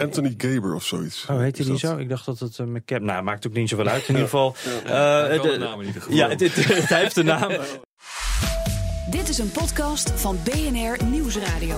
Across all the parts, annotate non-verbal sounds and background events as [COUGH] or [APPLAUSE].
Anthony Gaber of zoiets. Oh, heet hij Is die dat- zo? Ik dacht dat het uh, McCap... Nou, maakt ook niet zoveel uit. In ieder geval... [LAUGHS] eh, wel de- de naam in ieder geval. Ja, het, het- het heeft de naam. [LAUGHS] Dit is een podcast van BNR Nieuwsradio.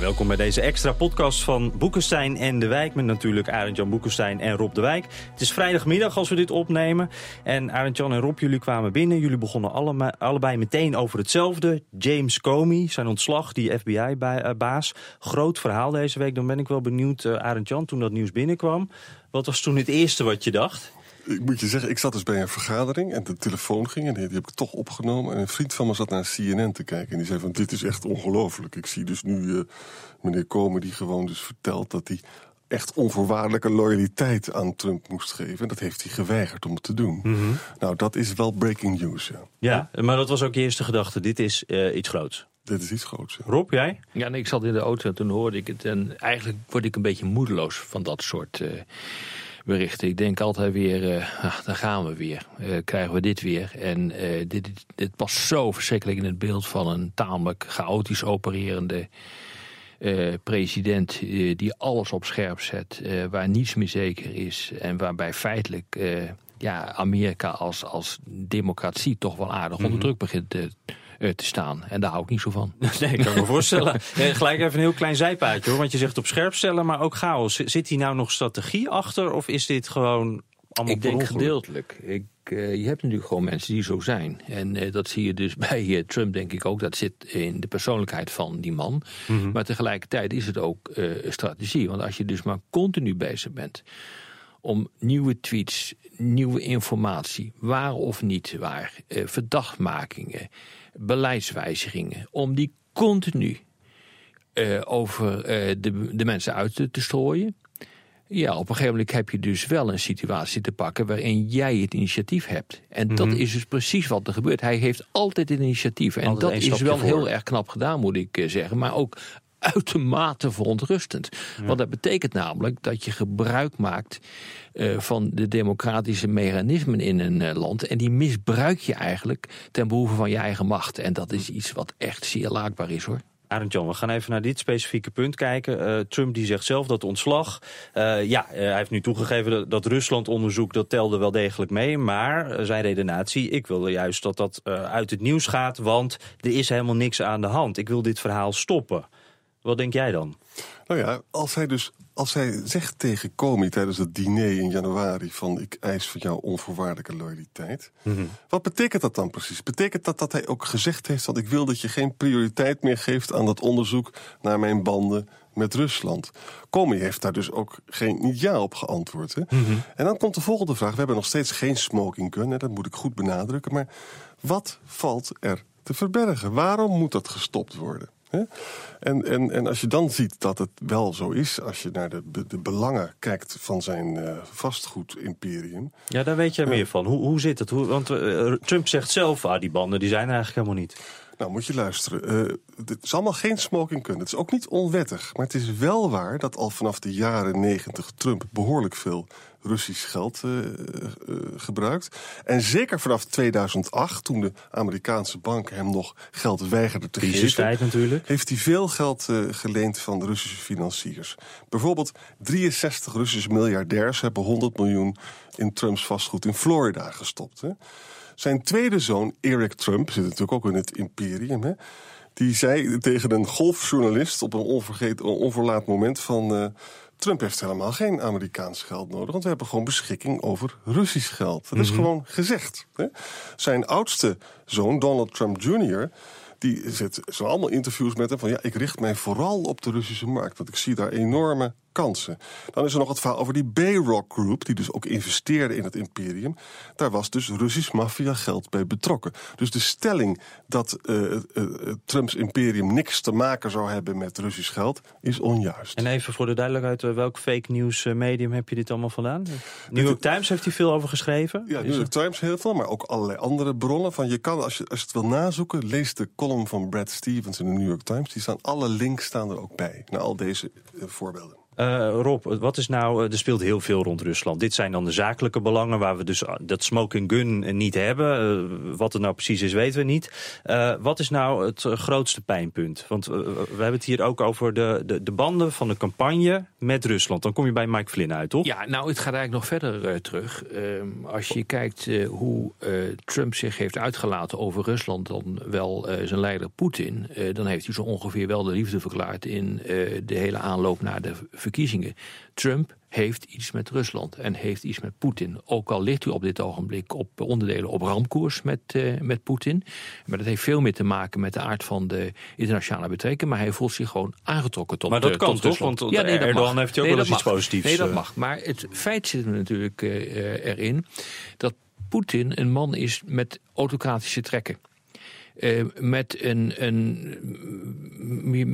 Welkom bij deze extra podcast van Boekenstein en de Wijk. Met natuurlijk Arend-Jan Boekenstein en Rob de Wijk. Het is vrijdagmiddag als we dit opnemen. En Arend-Jan en Rob, jullie kwamen binnen. Jullie begonnen alleme- allebei meteen over hetzelfde. James Comey, zijn ontslag, die FBI-baas. Groot verhaal deze week. Dan ben ik wel benieuwd, eh, Arend-Jan, toen dat nieuws binnenkwam. Wat was toen het eerste wat je dacht? Ik moet je zeggen, ik zat dus bij een vergadering en de telefoon ging en die heb ik toch opgenomen. En een vriend van me zat naar CNN te kijken en die zei van dit is echt ongelooflijk. Ik zie dus nu eh, meneer Komen die gewoon dus vertelt dat hij echt onvoorwaardelijke loyaliteit aan Trump moest geven. En dat heeft hij geweigerd om te doen. Nou, dat is wel breaking news, ja. Ja, maar dat was ook je eerste gedachte. Dit is eh, iets groots. Dit is iets groots. ja. Rob, jij? Ja, nee, ik zat in de auto en toen hoorde ik het. En eigenlijk word ik een beetje moedeloos van dat soort eh, berichten. Ik denk altijd weer, eh ah, daar gaan we weer. Eh, krijgen we dit weer. En eh, dit, dit past zo verschrikkelijk in het beeld van een tamelijk chaotisch opererende president. die alles op scherp zet, waar niets meer zeker is. En waarbij feitelijk ja, Amerika als, als democratie toch wel aardig onder druk begint te, te staan. En daar hou ik niet zo van. [LAUGHS] Nee, ik kan me voorstellen. [LAUGHS] Eh, gelijk even een heel klein zijpaadje hoor. Want je zegt op scherp stellen, maar ook chaos. Zit hier nou nog strategie achter? Of is dit gewoon allemaal Ik denk gedeeltelijk. Ik, eh, je hebt natuurlijk gewoon mensen die zo zijn. En eh, dat zie je dus [LAUGHS] bij eh, Trump, denk ik ook. Dat zit in de persoonlijkheid van die man. Mhm. Maar tegelijkertijd is het ook eh, strategie. Want als je dus maar continu bezig bent om nieuwe tweets, nieuwe informatie, waar of niet waar, eh, verdachtmakingen, beleidswijzigingen, om die continu eh, over eh, de, de mensen uit te, te strooien. Ja, op een gegeven moment heb je dus wel een situatie te pakken waarin jij het initiatief hebt. En dat is dus precies wat er gebeurt. Hij heeft altijd een initiatief. En Altijd dat is wel voor. heel erg knap gedaan, moet ik eh, zeggen. Maar ook uitermate verontrustend. Want dat betekent namelijk dat je gebruik maakt eh, van de democratische mechanismen in een eh, land. En die misbruik je eigenlijk ten behoeve van je eigen macht. En dat is iets wat echt zeer laakbaar is hoor. Arend Jan, we gaan even naar dit specifieke punt kijken. Eh, Trump die zegt zelf dat ontslag. ja, hij heeft nu toegegeven dat, dat Rusland-onderzoek dat telde wel degelijk mee. Maar zijn redenatie, ik wilde juist dat dat uit het nieuws gaat, want er is helemaal niks aan de hand. Ik wil dit verhaal stoppen. Wat denk jij dan? Nou ja, als hij dus als hij zegt tegen Comey tijdens het diner in januari van ik eis van jou onvoorwaardelijke loyaliteit. Wat betekent dat dan precies? Betekent dat dat hij ook gezegd heeft dat ik wil dat je geen prioriteit meer geeft aan dat onderzoek naar mijn banden met Rusland? Comey heeft daar dus ook geen niet ja op geantwoord. Hè? En dan komt de volgende vraag. We hebben nog steeds geen smoking gun, hè? dat moet ik goed benadrukken. Maar wat valt er te verbergen? Waarom moet dat gestopt worden? En, en, en als je dan ziet dat het wel zo is, als je naar de, de, belangen kijkt van zijn eh vastgoedimperium. Ja, daar weet jij meer van. Hoe, hoe zit het? Hoe, want eh, Trump zegt zelf, ah, die banden die zijn eigenlijk helemaal niet. Nou, moet je luisteren. Eh, het is allemaal geen smoking gun. Het is ook niet onwettig. Maar het is wel waar dat al vanaf de jaren negentig Trump behoorlijk veel Russisch geld eh, eh, gebruikt. En zeker vanaf 2008, toen de Amerikaanse banken hem nog geld weigerden te geven. Crisistijd natuurlijk. heeft hij veel geld eh, geleend van Russische financiers. Bijvoorbeeld 63 Russische miljardairs hebben 100 miljoen in Trumps vastgoed in Florida gestopt. Hè. Zijn tweede zoon, Eric Trump, zit natuurlijk ook in het imperium. Hè, die zei tegen een golfjournalist op een onvergeet, onverlaat moment van... Trump heeft helemaal geen Amerikaans geld nodig, want we hebben gewoon beschikking over Russisch geld. Dat is gewoon gezegd. Hè. Zijn oudste zoon, Donald Trump Jr., die zit zo allemaal interviews met hem van ja, ik richt mij vooral op de Russische markt, want ik zie daar enorme kansen. Dan is er nog het verhaal over die Bayrock Group, die dus ook investeerde in het imperium. Daar was dus Russisch maffiageld bij betrokken. Dus de stelling dat uh, uh, Trumps imperium niks te maken zou hebben met Russisch geld is onjuist. En even voor de duidelijkheid, welk fake news medium heb je dit allemaal vandaan? New York Times heeft hier veel over geschreven. Ja, New York Times heel veel, maar ook allerlei andere bronnen. Van je kan, als je, als je het wil nazoeken, lees de column van Brad Stevens in de New York Times. Die staan, alle links staan er ook bij, naar al deze voorbeelden. Uh, Rob, wat is nou, er speelt heel veel rond Rusland. Dit zijn dan de zakelijke belangen waar we dus dat smoking gun niet hebben. Wat het nou precies is, weten we niet. Wat is nou het grootste pijnpunt? Want we hebben het hier ook over de, de, de, banden van de campagne met Rusland. Dan kom je bij Mike Flynn uit, toch? Ja, nou, het gaat eigenlijk nog verder terug. Ehm, als je kijkt hoe Trump zich heeft uitgelaten over Rusland, dan wel zijn leider Poetin, dan heeft hij zo ongeveer wel de liefde verklaard in de hele aanloop naar de verkiezingen. Trump heeft iets met Rusland en heeft iets met Poetin. Ook al ligt u op dit ogenblik op onderdelen op ramkoers met, uh, met Poetin. Maar dat heeft veel meer te maken met de aard van de internationale betrekkingen. Maar hij voelt zich gewoon aangetrokken tot Maar dat uh, kan toch? Want ja, nee, Erdogan heeft ook nee, wel eens iets positiefs. Nee, dat mag. Maar het feit zit er natuurlijk uh, erin dat Poetin een man is met autocratische trekken. met, een, een,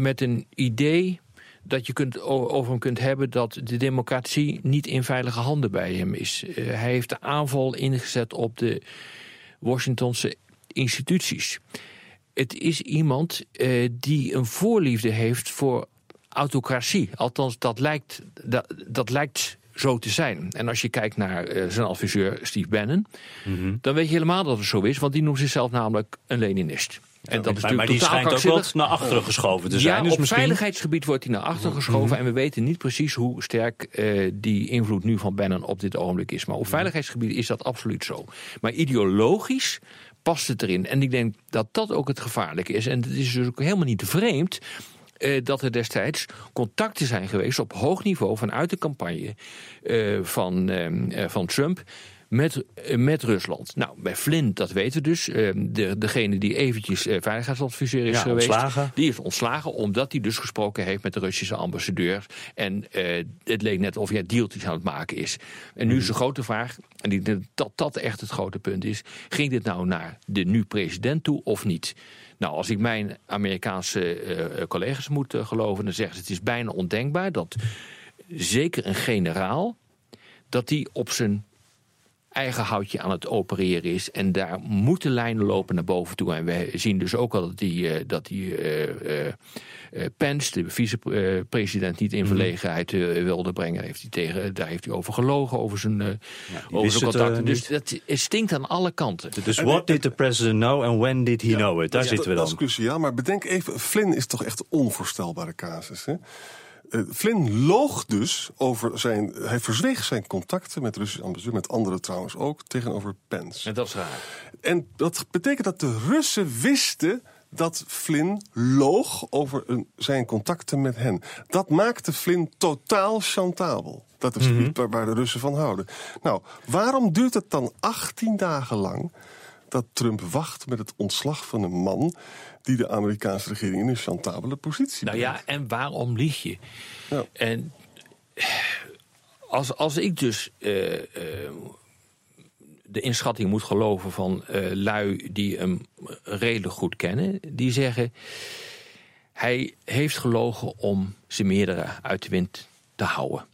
met een idee dat je kunt, over hem kunt hebben dat de democratie niet in veilige handen bij hem is. Uh, hij heeft de aanval ingezet op de Washingtonse instituties. Het is iemand uh, die een voorliefde heeft voor autocratie. Althans, dat lijkt, dat, dat lijkt zo te zijn. En als je kijkt naar uh, zijn adviseur Steve Bannon, mm -hmm. dan weet je helemaal dat het zo is, want die noemt zichzelf namelijk een Leninist. En dat is maar, maar die schijnt ook wel naar achteren geschoven te zijn. Ja, dus op misschien... veiligheidsgebied wordt hij naar achteren geschoven. Mm -hmm. En we weten niet precies hoe sterk uh, die invloed nu van Bannon op dit ogenblik is. Maar op veiligheidsgebied is dat absoluut zo. Maar ideologisch past het erin. En ik denk dat dat ook het gevaarlijke is. En het is dus ook helemaal niet vreemd uh, dat er destijds contacten zijn geweest op hoog niveau vanuit de campagne uh, van, uh, van Trump met, met Rusland. Nou, bij Flynn, dat weten we dus. De, degene die eventjes veiligheidsadviseur is ja, geweest, ontslagen. die is ontslagen omdat hij dus gesproken heeft met de Russische ambassadeur. En uh, het leek net of hij deeltjes aan het maken is. En nu is de grote vraag, en die, dat dat echt het grote punt is, ging dit nou naar de nu president toe of niet? Nou, als ik mijn Amerikaanse uh, collega's moet uh, geloven, dan zeggen ze het is bijna ondenkbaar dat zeker een generaal, dat die op zijn eigen houtje aan het opereren is. En daar moeten lijnen lopen naar boven toe. En we zien dus ook al dat die, uh, dat die uh, uh, Pence, de vicepresident, niet in verlegenheid wilde brengen. Heeft hij tegen, daar heeft hij over gelogen, over zijn, ja, over zijn contacten. dus dat het stinkt aan alle kanten. Dus what did the president know and when did he ja, know it? Daar zitten we dan. Dat is cruciaal, maar bedenk even, Flynn is toch echt een onvoorstelbare casus. Hè? Uh, Flynn loog dus over zijn. Hij verzweeg zijn contacten met Russische ambassadeur, met anderen trouwens ook, tegenover Pence. En dat is raar. En dat betekent dat de Russen wisten dat Flynn loog over een, zijn contacten met hen. Dat maakte Flynn totaal chantabel. Dat is mm -hmm. waar de Russen van houden. Nou, waarom duurt het dan 18 dagen lang dat Trump wacht met het ontslag van een man die de Amerikaanse regering in een chantabele positie Nou brengt. ja, en waarom lieg je? Ja. En als, als ik dus uh, uh, de inschatting moet geloven van uh, lui die hem redelijk goed kennen, die zeggen hij heeft gelogen om zijn meerdere uit de wind te houden.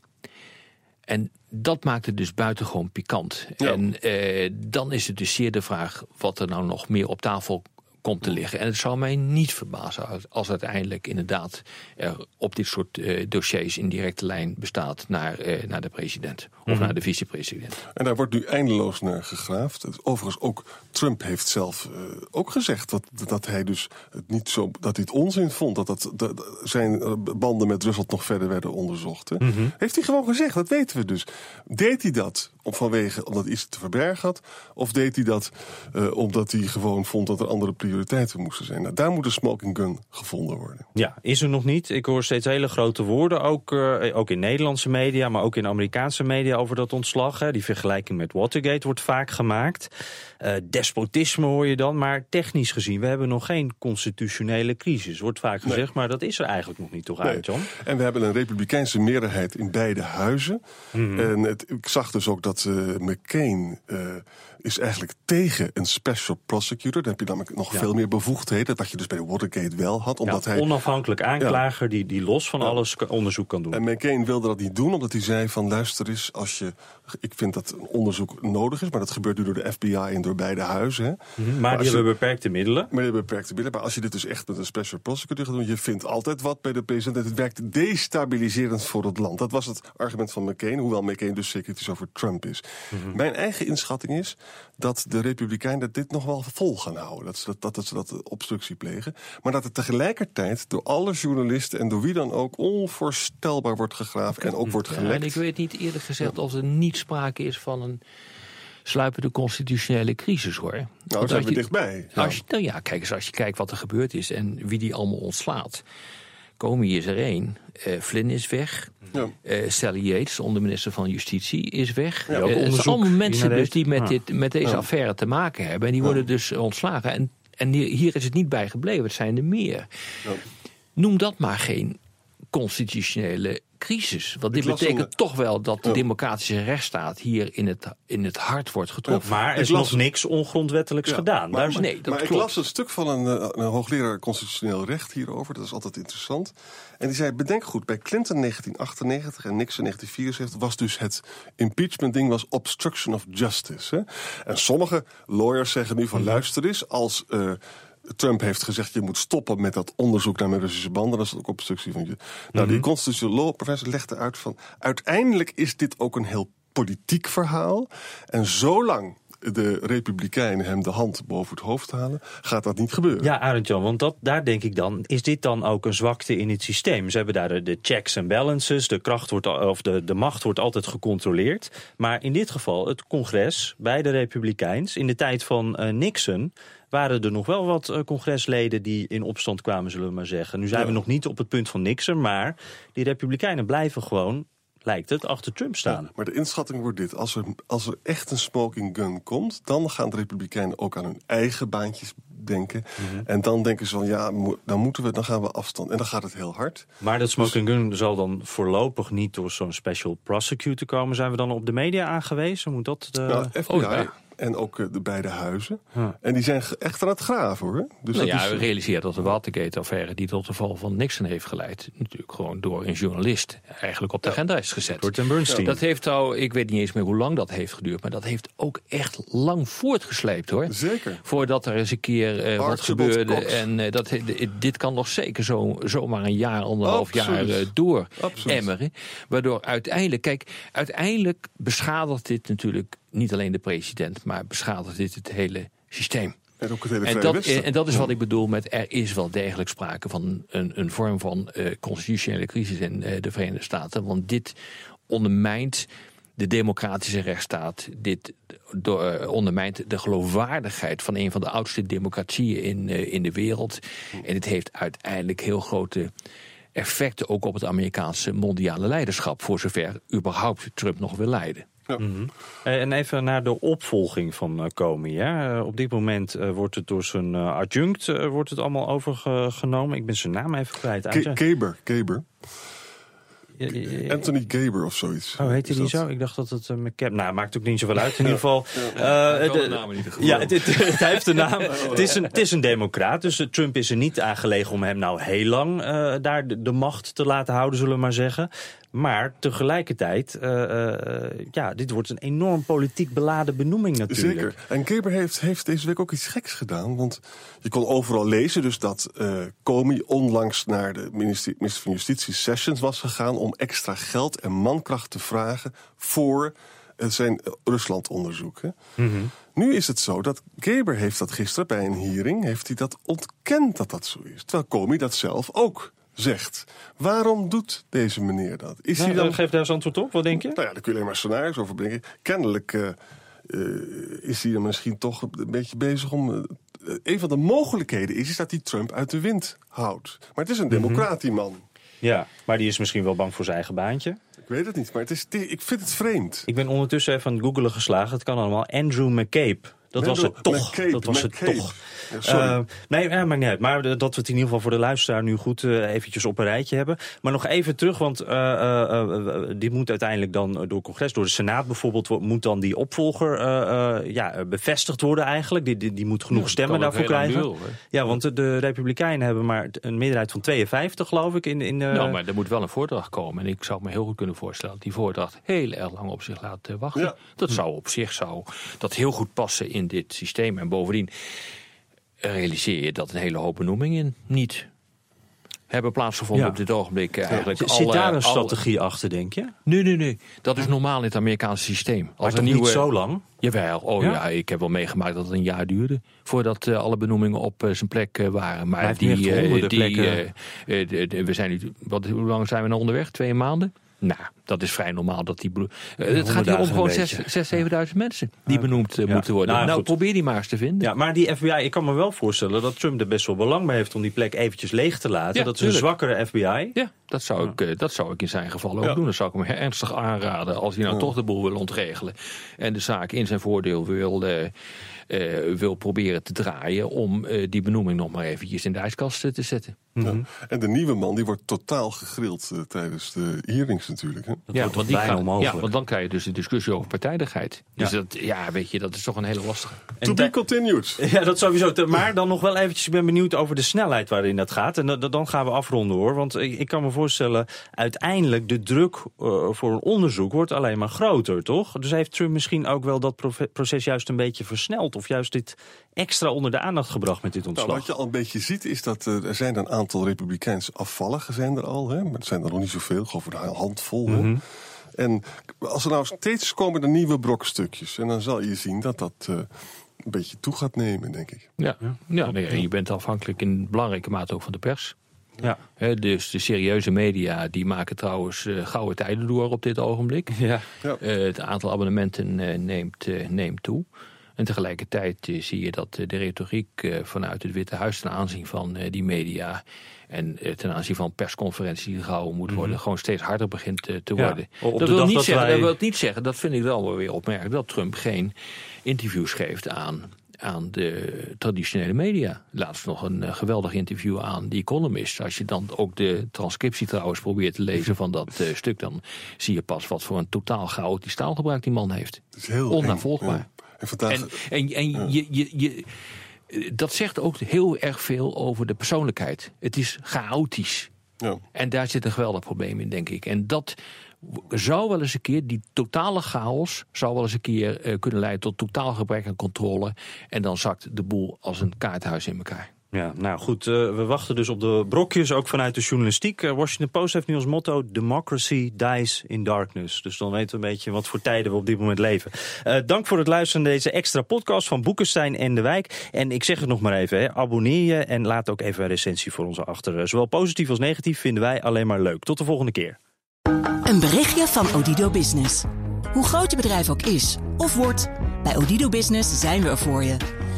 En dat maakt het dus buitengewoon pikant. Ja. En uh, dan is het dus zeer de vraag wat er nou nog meer op tafel komt te liggen. En het zou mij niet verbazen als uiteindelijk inderdaad er op dit soort uh, dossiers in directe lijn bestaat naar, uh, naar de president of mm -hmm. naar de vicepresident. En daar wordt nu eindeloos naar gegraafd. Overigens ook Trump heeft zelf uh, ook gezegd dat, dat hij dus het niet zo dat hij het onzin vond dat, dat, dat zijn banden met Rusland nog verder werden onderzocht. Hè. Mm -hmm. Heeft hij gewoon gezegd, dat weten we dus. Deed hij dat om vanwege omdat hij iets te verbergen had? Of deed hij dat uh, omdat hij gewoon vond dat er andere prioriteiten moesten zijn? Nou, daar moet een smoking gun gevonden worden. Ja, is er nog niet. Ik hoor steeds hele grote woorden, ook, uh, ook in Nederlandse media, maar ook in Amerikaanse media over dat ontslag. Hè. Die vergelijking met Watergate wordt vaak gemaakt. Uh, despotisme hoor je dan, maar technisch gezien, we hebben nog geen constitutionele crisis. Wordt vaak gezegd, nee. maar dat is er eigenlijk nog niet toch Nee. uit, John? En we hebben een republikeinse meerderheid in beide huizen. Mhm. En het, ik zag dus ook dat uh, McCain uh, is eigenlijk tegen een special prosecutor. Dan heb je namelijk nog Ja. veel meer bevoegdheden. Dat je dus bij Watergate wel had. Omdat ja, hij, onafhankelijk aanklager die, die los van alles onderzoek kan doen. en McCain wilde dat niet doen, omdat hij zei van luister eens, als je, ik vind dat een onderzoek nodig is, maar dat gebeurt nu door de FBI en door beide huizen. Hè. Mhm, maar die je- hebben beperkte middelen. Maar je hebt beperkte middelen. Maar als je dit dus echt met een special prosecutor gaat doen, je vindt altijd wat bij de president. En het werkt destabiliserend voor het land. Dat was het argument van McCain, hoewel McCain dus zeker iets over Trump is. Mijn eigen inschatting is dat de Republikeinen dit nog wel vol gaan houden. Dat ze dat, dat, dat ze dat obstructie plegen. Maar dat het tegelijkertijd door alle journalisten en door wie dan ook onvoorstelbaar wordt gegraven en ook wordt Ja, gelekt. en ik weet niet eerlijk gezegd of er niet sprake is van een sluipende constitutionele crisis hoor. nou, Want zijn we je- dichtbij. Als je, nou ja, kijk eens, als je kijkt wat er gebeurd is en wie die allemaal ontslaat. Comey is er één, eh, Flynn is weg, Ja. eh, Sally Yates, onderminister van Justitie, is weg. Ja, ook het zijn onderzoek allemaal mensen dus die met, dit, met deze Ja. affaire te maken hebben. En die worden dus ontslagen. En, en hier, is het niet bij gebleven, het zijn er meer. Noem dat maar geen constitutionele crisis. Want dit Ik betekent toch wel dat de Ja. democratische rechtsstaat hier in het, in het hart wordt getroffen. Maar er Ik is las- nog niks ongrondwettelijks Ja, gedaan. Maar, Daar is- maar- nee, dat maar ik klopt. las een stuk van een, eh, een hoogleraar constitutioneel recht hierover. Dat is altijd interessant. En die zei, bedenk goed, bij Clinton 1998 en Nixon 1974... was dus het impeachment-ding was obstruction of justice. Hè? En sommige lawyers zeggen nu van, luister eens... als eh, Trump heeft gezegd, je moet stoppen met dat onderzoek naar mijn Russische banden... dan is dat ook obstructie van je. Nou, die constitutional law professor legde uit van... uiteindelijk is dit ook een heel politiek verhaal. En zolang de Republikeinen hem de hand boven het hoofd halen, gaat dat niet gebeuren. Ja, Arend Jan, want dat, daar denk ik dan, is dit dan ook een zwakte in het systeem? Ze hebben daar de, de checks en balances, de, kracht wordt, of de, de macht wordt altijd gecontroleerd. Maar in dit geval, het congres bij de Republikeins, in de tijd van eh, Nixon, waren er nog wel wat eh, congresleden die in opstand kwamen, zullen we maar zeggen. Nu zijn we nog niet op het punt van Nixon, maar die Republikeinen blijven gewoon, lijkt het, achter Trump staan. Maar de inschatting wordt dit. Als er, als er echt een smoking gun komt, dan gaan de Republikeinen ook aan hun eigen baantjes denken. Mhm. En dan denken ze van ja, dan moeten we, dan gaan we afstand. En dan gaat het heel hard. Maar dat smoking gun zal dan voorlopig niet door zo'n special prosecutor komen. Zijn we dan op de media aangewezen? Moet dat de... nou, FBI oh, ja. En ook eh, de beide huizen. Ja. En die zijn echt aan het graven hoor. Dus Nou dat ja, is, we realiseren dat de Watergate-affaire die tot de val van Nixon heeft geleid, natuurlijk gewoon door een journalist eigenlijk op de agenda is gezet. Door Tim Bernstein. Dat heeft nou, ik weet niet eens meer hoe lang dat heeft geduurd, maar dat heeft ook echt lang voortgesleept hoor. Zeker. Voordat er eens een keer eh, wat gebeurde. Cox. En eh, dat, dit kan nog zeker zo, zomaar een jaar, anderhalf jaar eh, door Absoluut. emmeren. Waardoor uiteindelijk, kijk, uiteindelijk beschadigt dit natuurlijk niet alleen de president, maar beschadigt dit het hele systeem. En ook het hele En dat, en dat is wat ik bedoel met er is wel degelijk sprake van een, een vorm van eh, constitutionele crisis in eh, de Verenigde Staten. Want dit ondermijnt de democratische rechtsstaat. Dit eh, ondermijnt de geloofwaardigheid van een van de oudste democratieën in, in de wereld. En het heeft uiteindelijk heel grote effecten ook op het Amerikaanse mondiale leiderschap. Voor zover überhaupt Trump nog wil leiden. Eh, En even naar de opvolging van eh, Comey. Hè. Eh, Op dit moment eh, wordt het door zijn eh, adjunct wordt het allemaal overgenomen. Ik ben zijn naam even kwijt. Ke- Uit- Gaber, Gaber. Ja, ja, ja. Anthony Gaber of zoiets. Oh, heette Is die dat- zo? Ik dacht dat het een McCab... Nou, maakt ook niet zoveel uit. In ieder geval... eh, wel de- de naam in ieder geval. Ja, het, het, het heeft de naam. [LAUGHS] Het is, een, het is een democraat, dus Trump is er niet aangelegen om hem nou heel lang eh, daar de, de macht te laten houden, zullen we maar zeggen. Maar tegelijkertijd, eh, eh, ja, dit wordt een enorm politiek beladen benoeming natuurlijk. Zeker. En Gaber heeft, heeft deze week ook iets geks gedaan. Want je kon overal lezen dus dat eh Comey onlangs naar de minister, minister van Justitie Sessions was gegaan... om extra geld en mankracht te vragen voor zijn Rusland-onderzoek. hè. Nu is het zo dat Gaber heeft dat gisteren bij een hearing... heeft hij dat ontkend dat dat zo is. Terwijl Comey dat zelf ook zegt. Waarom doet deze meneer dat? Is Nou, hij dan... Geef daar eens antwoord op, wat denk je? Nou ja, daar kun je alleen maar scenario's over brengen. Kennelijk eh, eh, is hij er misschien toch een beetje bezig om... eh, een van de mogelijkheden is, is dat hij Trump uit de wind houdt. Maar het is een democraat, die man. Ja, maar die is misschien wel bang voor zijn eigen baantje. Ik weet het niet, maar het is, ik vind het vreemd. Ik ben ondertussen even aan het googelen geslagen. Het kan allemaal. Andrew McCabe. Dat was het toch. Dat was het toch. Eh, nee, ja, maakt niet. Maar dat we het in ieder geval voor de luisteraar nu goed eh, eventjes op een rijtje hebben. Maar nog even terug, want eh, eh, dit moet uiteindelijk dan door congres, door de Senaat bijvoorbeeld, moet dan die opvolger ja, bevestigd worden eigenlijk. Die, die, die moet genoeg stemmen daarvoor krijgen. ja, want de, Republikeinen hebben maar een meerderheid van 52, geloof ik. In, in, Nou, maar er moet wel een voordracht komen. En ik zou me heel goed kunnen voorstellen dat die voordracht heel erg lang op zich laat wachten. Ja. Dat zou op zich zou dat heel goed passen in dit systeem. En bovendien realiseer je dat een hele hoop benoemingen niet hebben plaatsgevonden Ja. op dit ogenblik. eh, Eigenlijk Zit alle- daar een alle- strategie achter, denk je? Nee, nee, nee. Dat is normaal in het Amerikaanse systeem. Maar Als een niet zo lang? Jawel, oh Ja? ja? ik heb wel meegemaakt dat het een jaar duurde voordat eh, alle benoemingen op eh, zijn plek eh, waren. Maar heeft die, eh, die, plekken. eh, eh, we zijn nu, wat, hoe lang zijn we nou onderweg? Twee maanden? Nou, dat is vrij normaal dat die. Eh, het gaat hier om gewoon beetje. 6, 7.000 mensen die benoemd eh, Ja. moeten worden. Nou, Nou, probeer die maar eens te vinden. Ja, maar die FBI, ik kan me wel voorstellen dat Trump er best wel belang bij heeft om die plek eventjes leeg te laten. Ja, dat is een zwakkere FBI. Ja, dat zou, ik, eh, dat zou ik in zijn geval ook Ja. doen. Dat zou ik hem ernstig aanraden als hij nou toch de boel wil ontregelen. En de zaak in zijn voordeel wil, wil proberen te draaien om eh, die benoeming nog maar eventjes in de ijskast te zetten. Ja. En de nieuwe man die wordt totaal gegrild tijdens de hearings natuurlijk. Hè? Dat wordt toch die bijna gaat- onmogelijk. ja, want dan krijg je dus de discussie over partijdigheid. Dus Ja. dat, ja, weet je, dat is toch een hele lastige. To be continued. [LAUGHS] Ja, dat sowieso. Te- Maar dan nog wel eventjes, ik ben benieuwd over de snelheid waarin dat gaat. En dat- dan gaan we afronden hoor. Want ik, ik kan me voorstellen, uiteindelijk de druk eh, voor een onderzoek wordt alleen maar groter, toch? Dus heeft Trump misschien ook wel dat proces juist een beetje versneld? Of juist dit extra onder de aandacht gebracht met dit Nou, ontslag? wat je al een beetje ziet is dat eh, er zijn een aantal republikeinse afvalligen zijn er al. Hè? Maar het zijn er nog niet zoveel, geloof een handvol. hè. En als er nou steeds komen er nieuwe brokstukjes. En dan zal je zien dat dat eh, een beetje toe gaat nemen, denk ik. Ja, ja. nee, en je bent afhankelijk in belangrijke mate ook van de pers. Ja. Hè, dus de serieuze media die maken trouwens eh, gouden tijden door op dit ogenblik. Ja. Eh, het aantal abonnementen eh, neemt, eh, neemt toe. En tegelijkertijd eh, zie je dat eh, de retoriek eh, vanuit het Witte Huis ten aanzien van eh, die media en ten aanzien van persconferenties die gehouden moet worden, gewoon steeds harder begint te worden. dat, wil niet dat zeggen, wij- dat wil niet zeggen, dat vind ik wel wel weer opmerkelijk, dat Trump geen interviews geeft aan, aan de traditionele media. Laatst nog een geweldig interview aan The Economist. Als je dan ook de transcriptie trouwens probeert te lezen van dat eh, stuk, dan zie je pas wat voor een totaal chaotisch taalgebruik die man heeft. Het is heel Onnavolgbaar. eng, ja. En vandaag, En, en, en je, je, je, dat zegt ook heel erg veel over de persoonlijkheid. Het is chaotisch. ja. En daar zit een geweldig probleem in, denk ik. En dat zou wel eens een keer, die totale chaos, zou wel eens een keer eh, kunnen leiden tot totaal gebrek aan controle. En dan zakt de boel als een kaarthuis in elkaar. Ja, nou goed, eh, we wachten dus op de brokjes, ook vanuit de journalistiek. Eh, Washington Post heeft nu als motto, democracy dies in darkness. Dus dan weten we een beetje wat voor tijden we op dit moment leven. Eh, dank voor het luisteren naar deze extra podcast van Boekenstein en De Wijk. En ik zeg het nog maar even, hè, abonneer je en laat ook even een recensie voor ons achter. Zowel positief als negatief vinden wij alleen maar leuk. Tot de volgende keer. Een berichtje van Odido Business. Hoe groot je bedrijf ook is of wordt, bij Odido Business zijn we er voor je.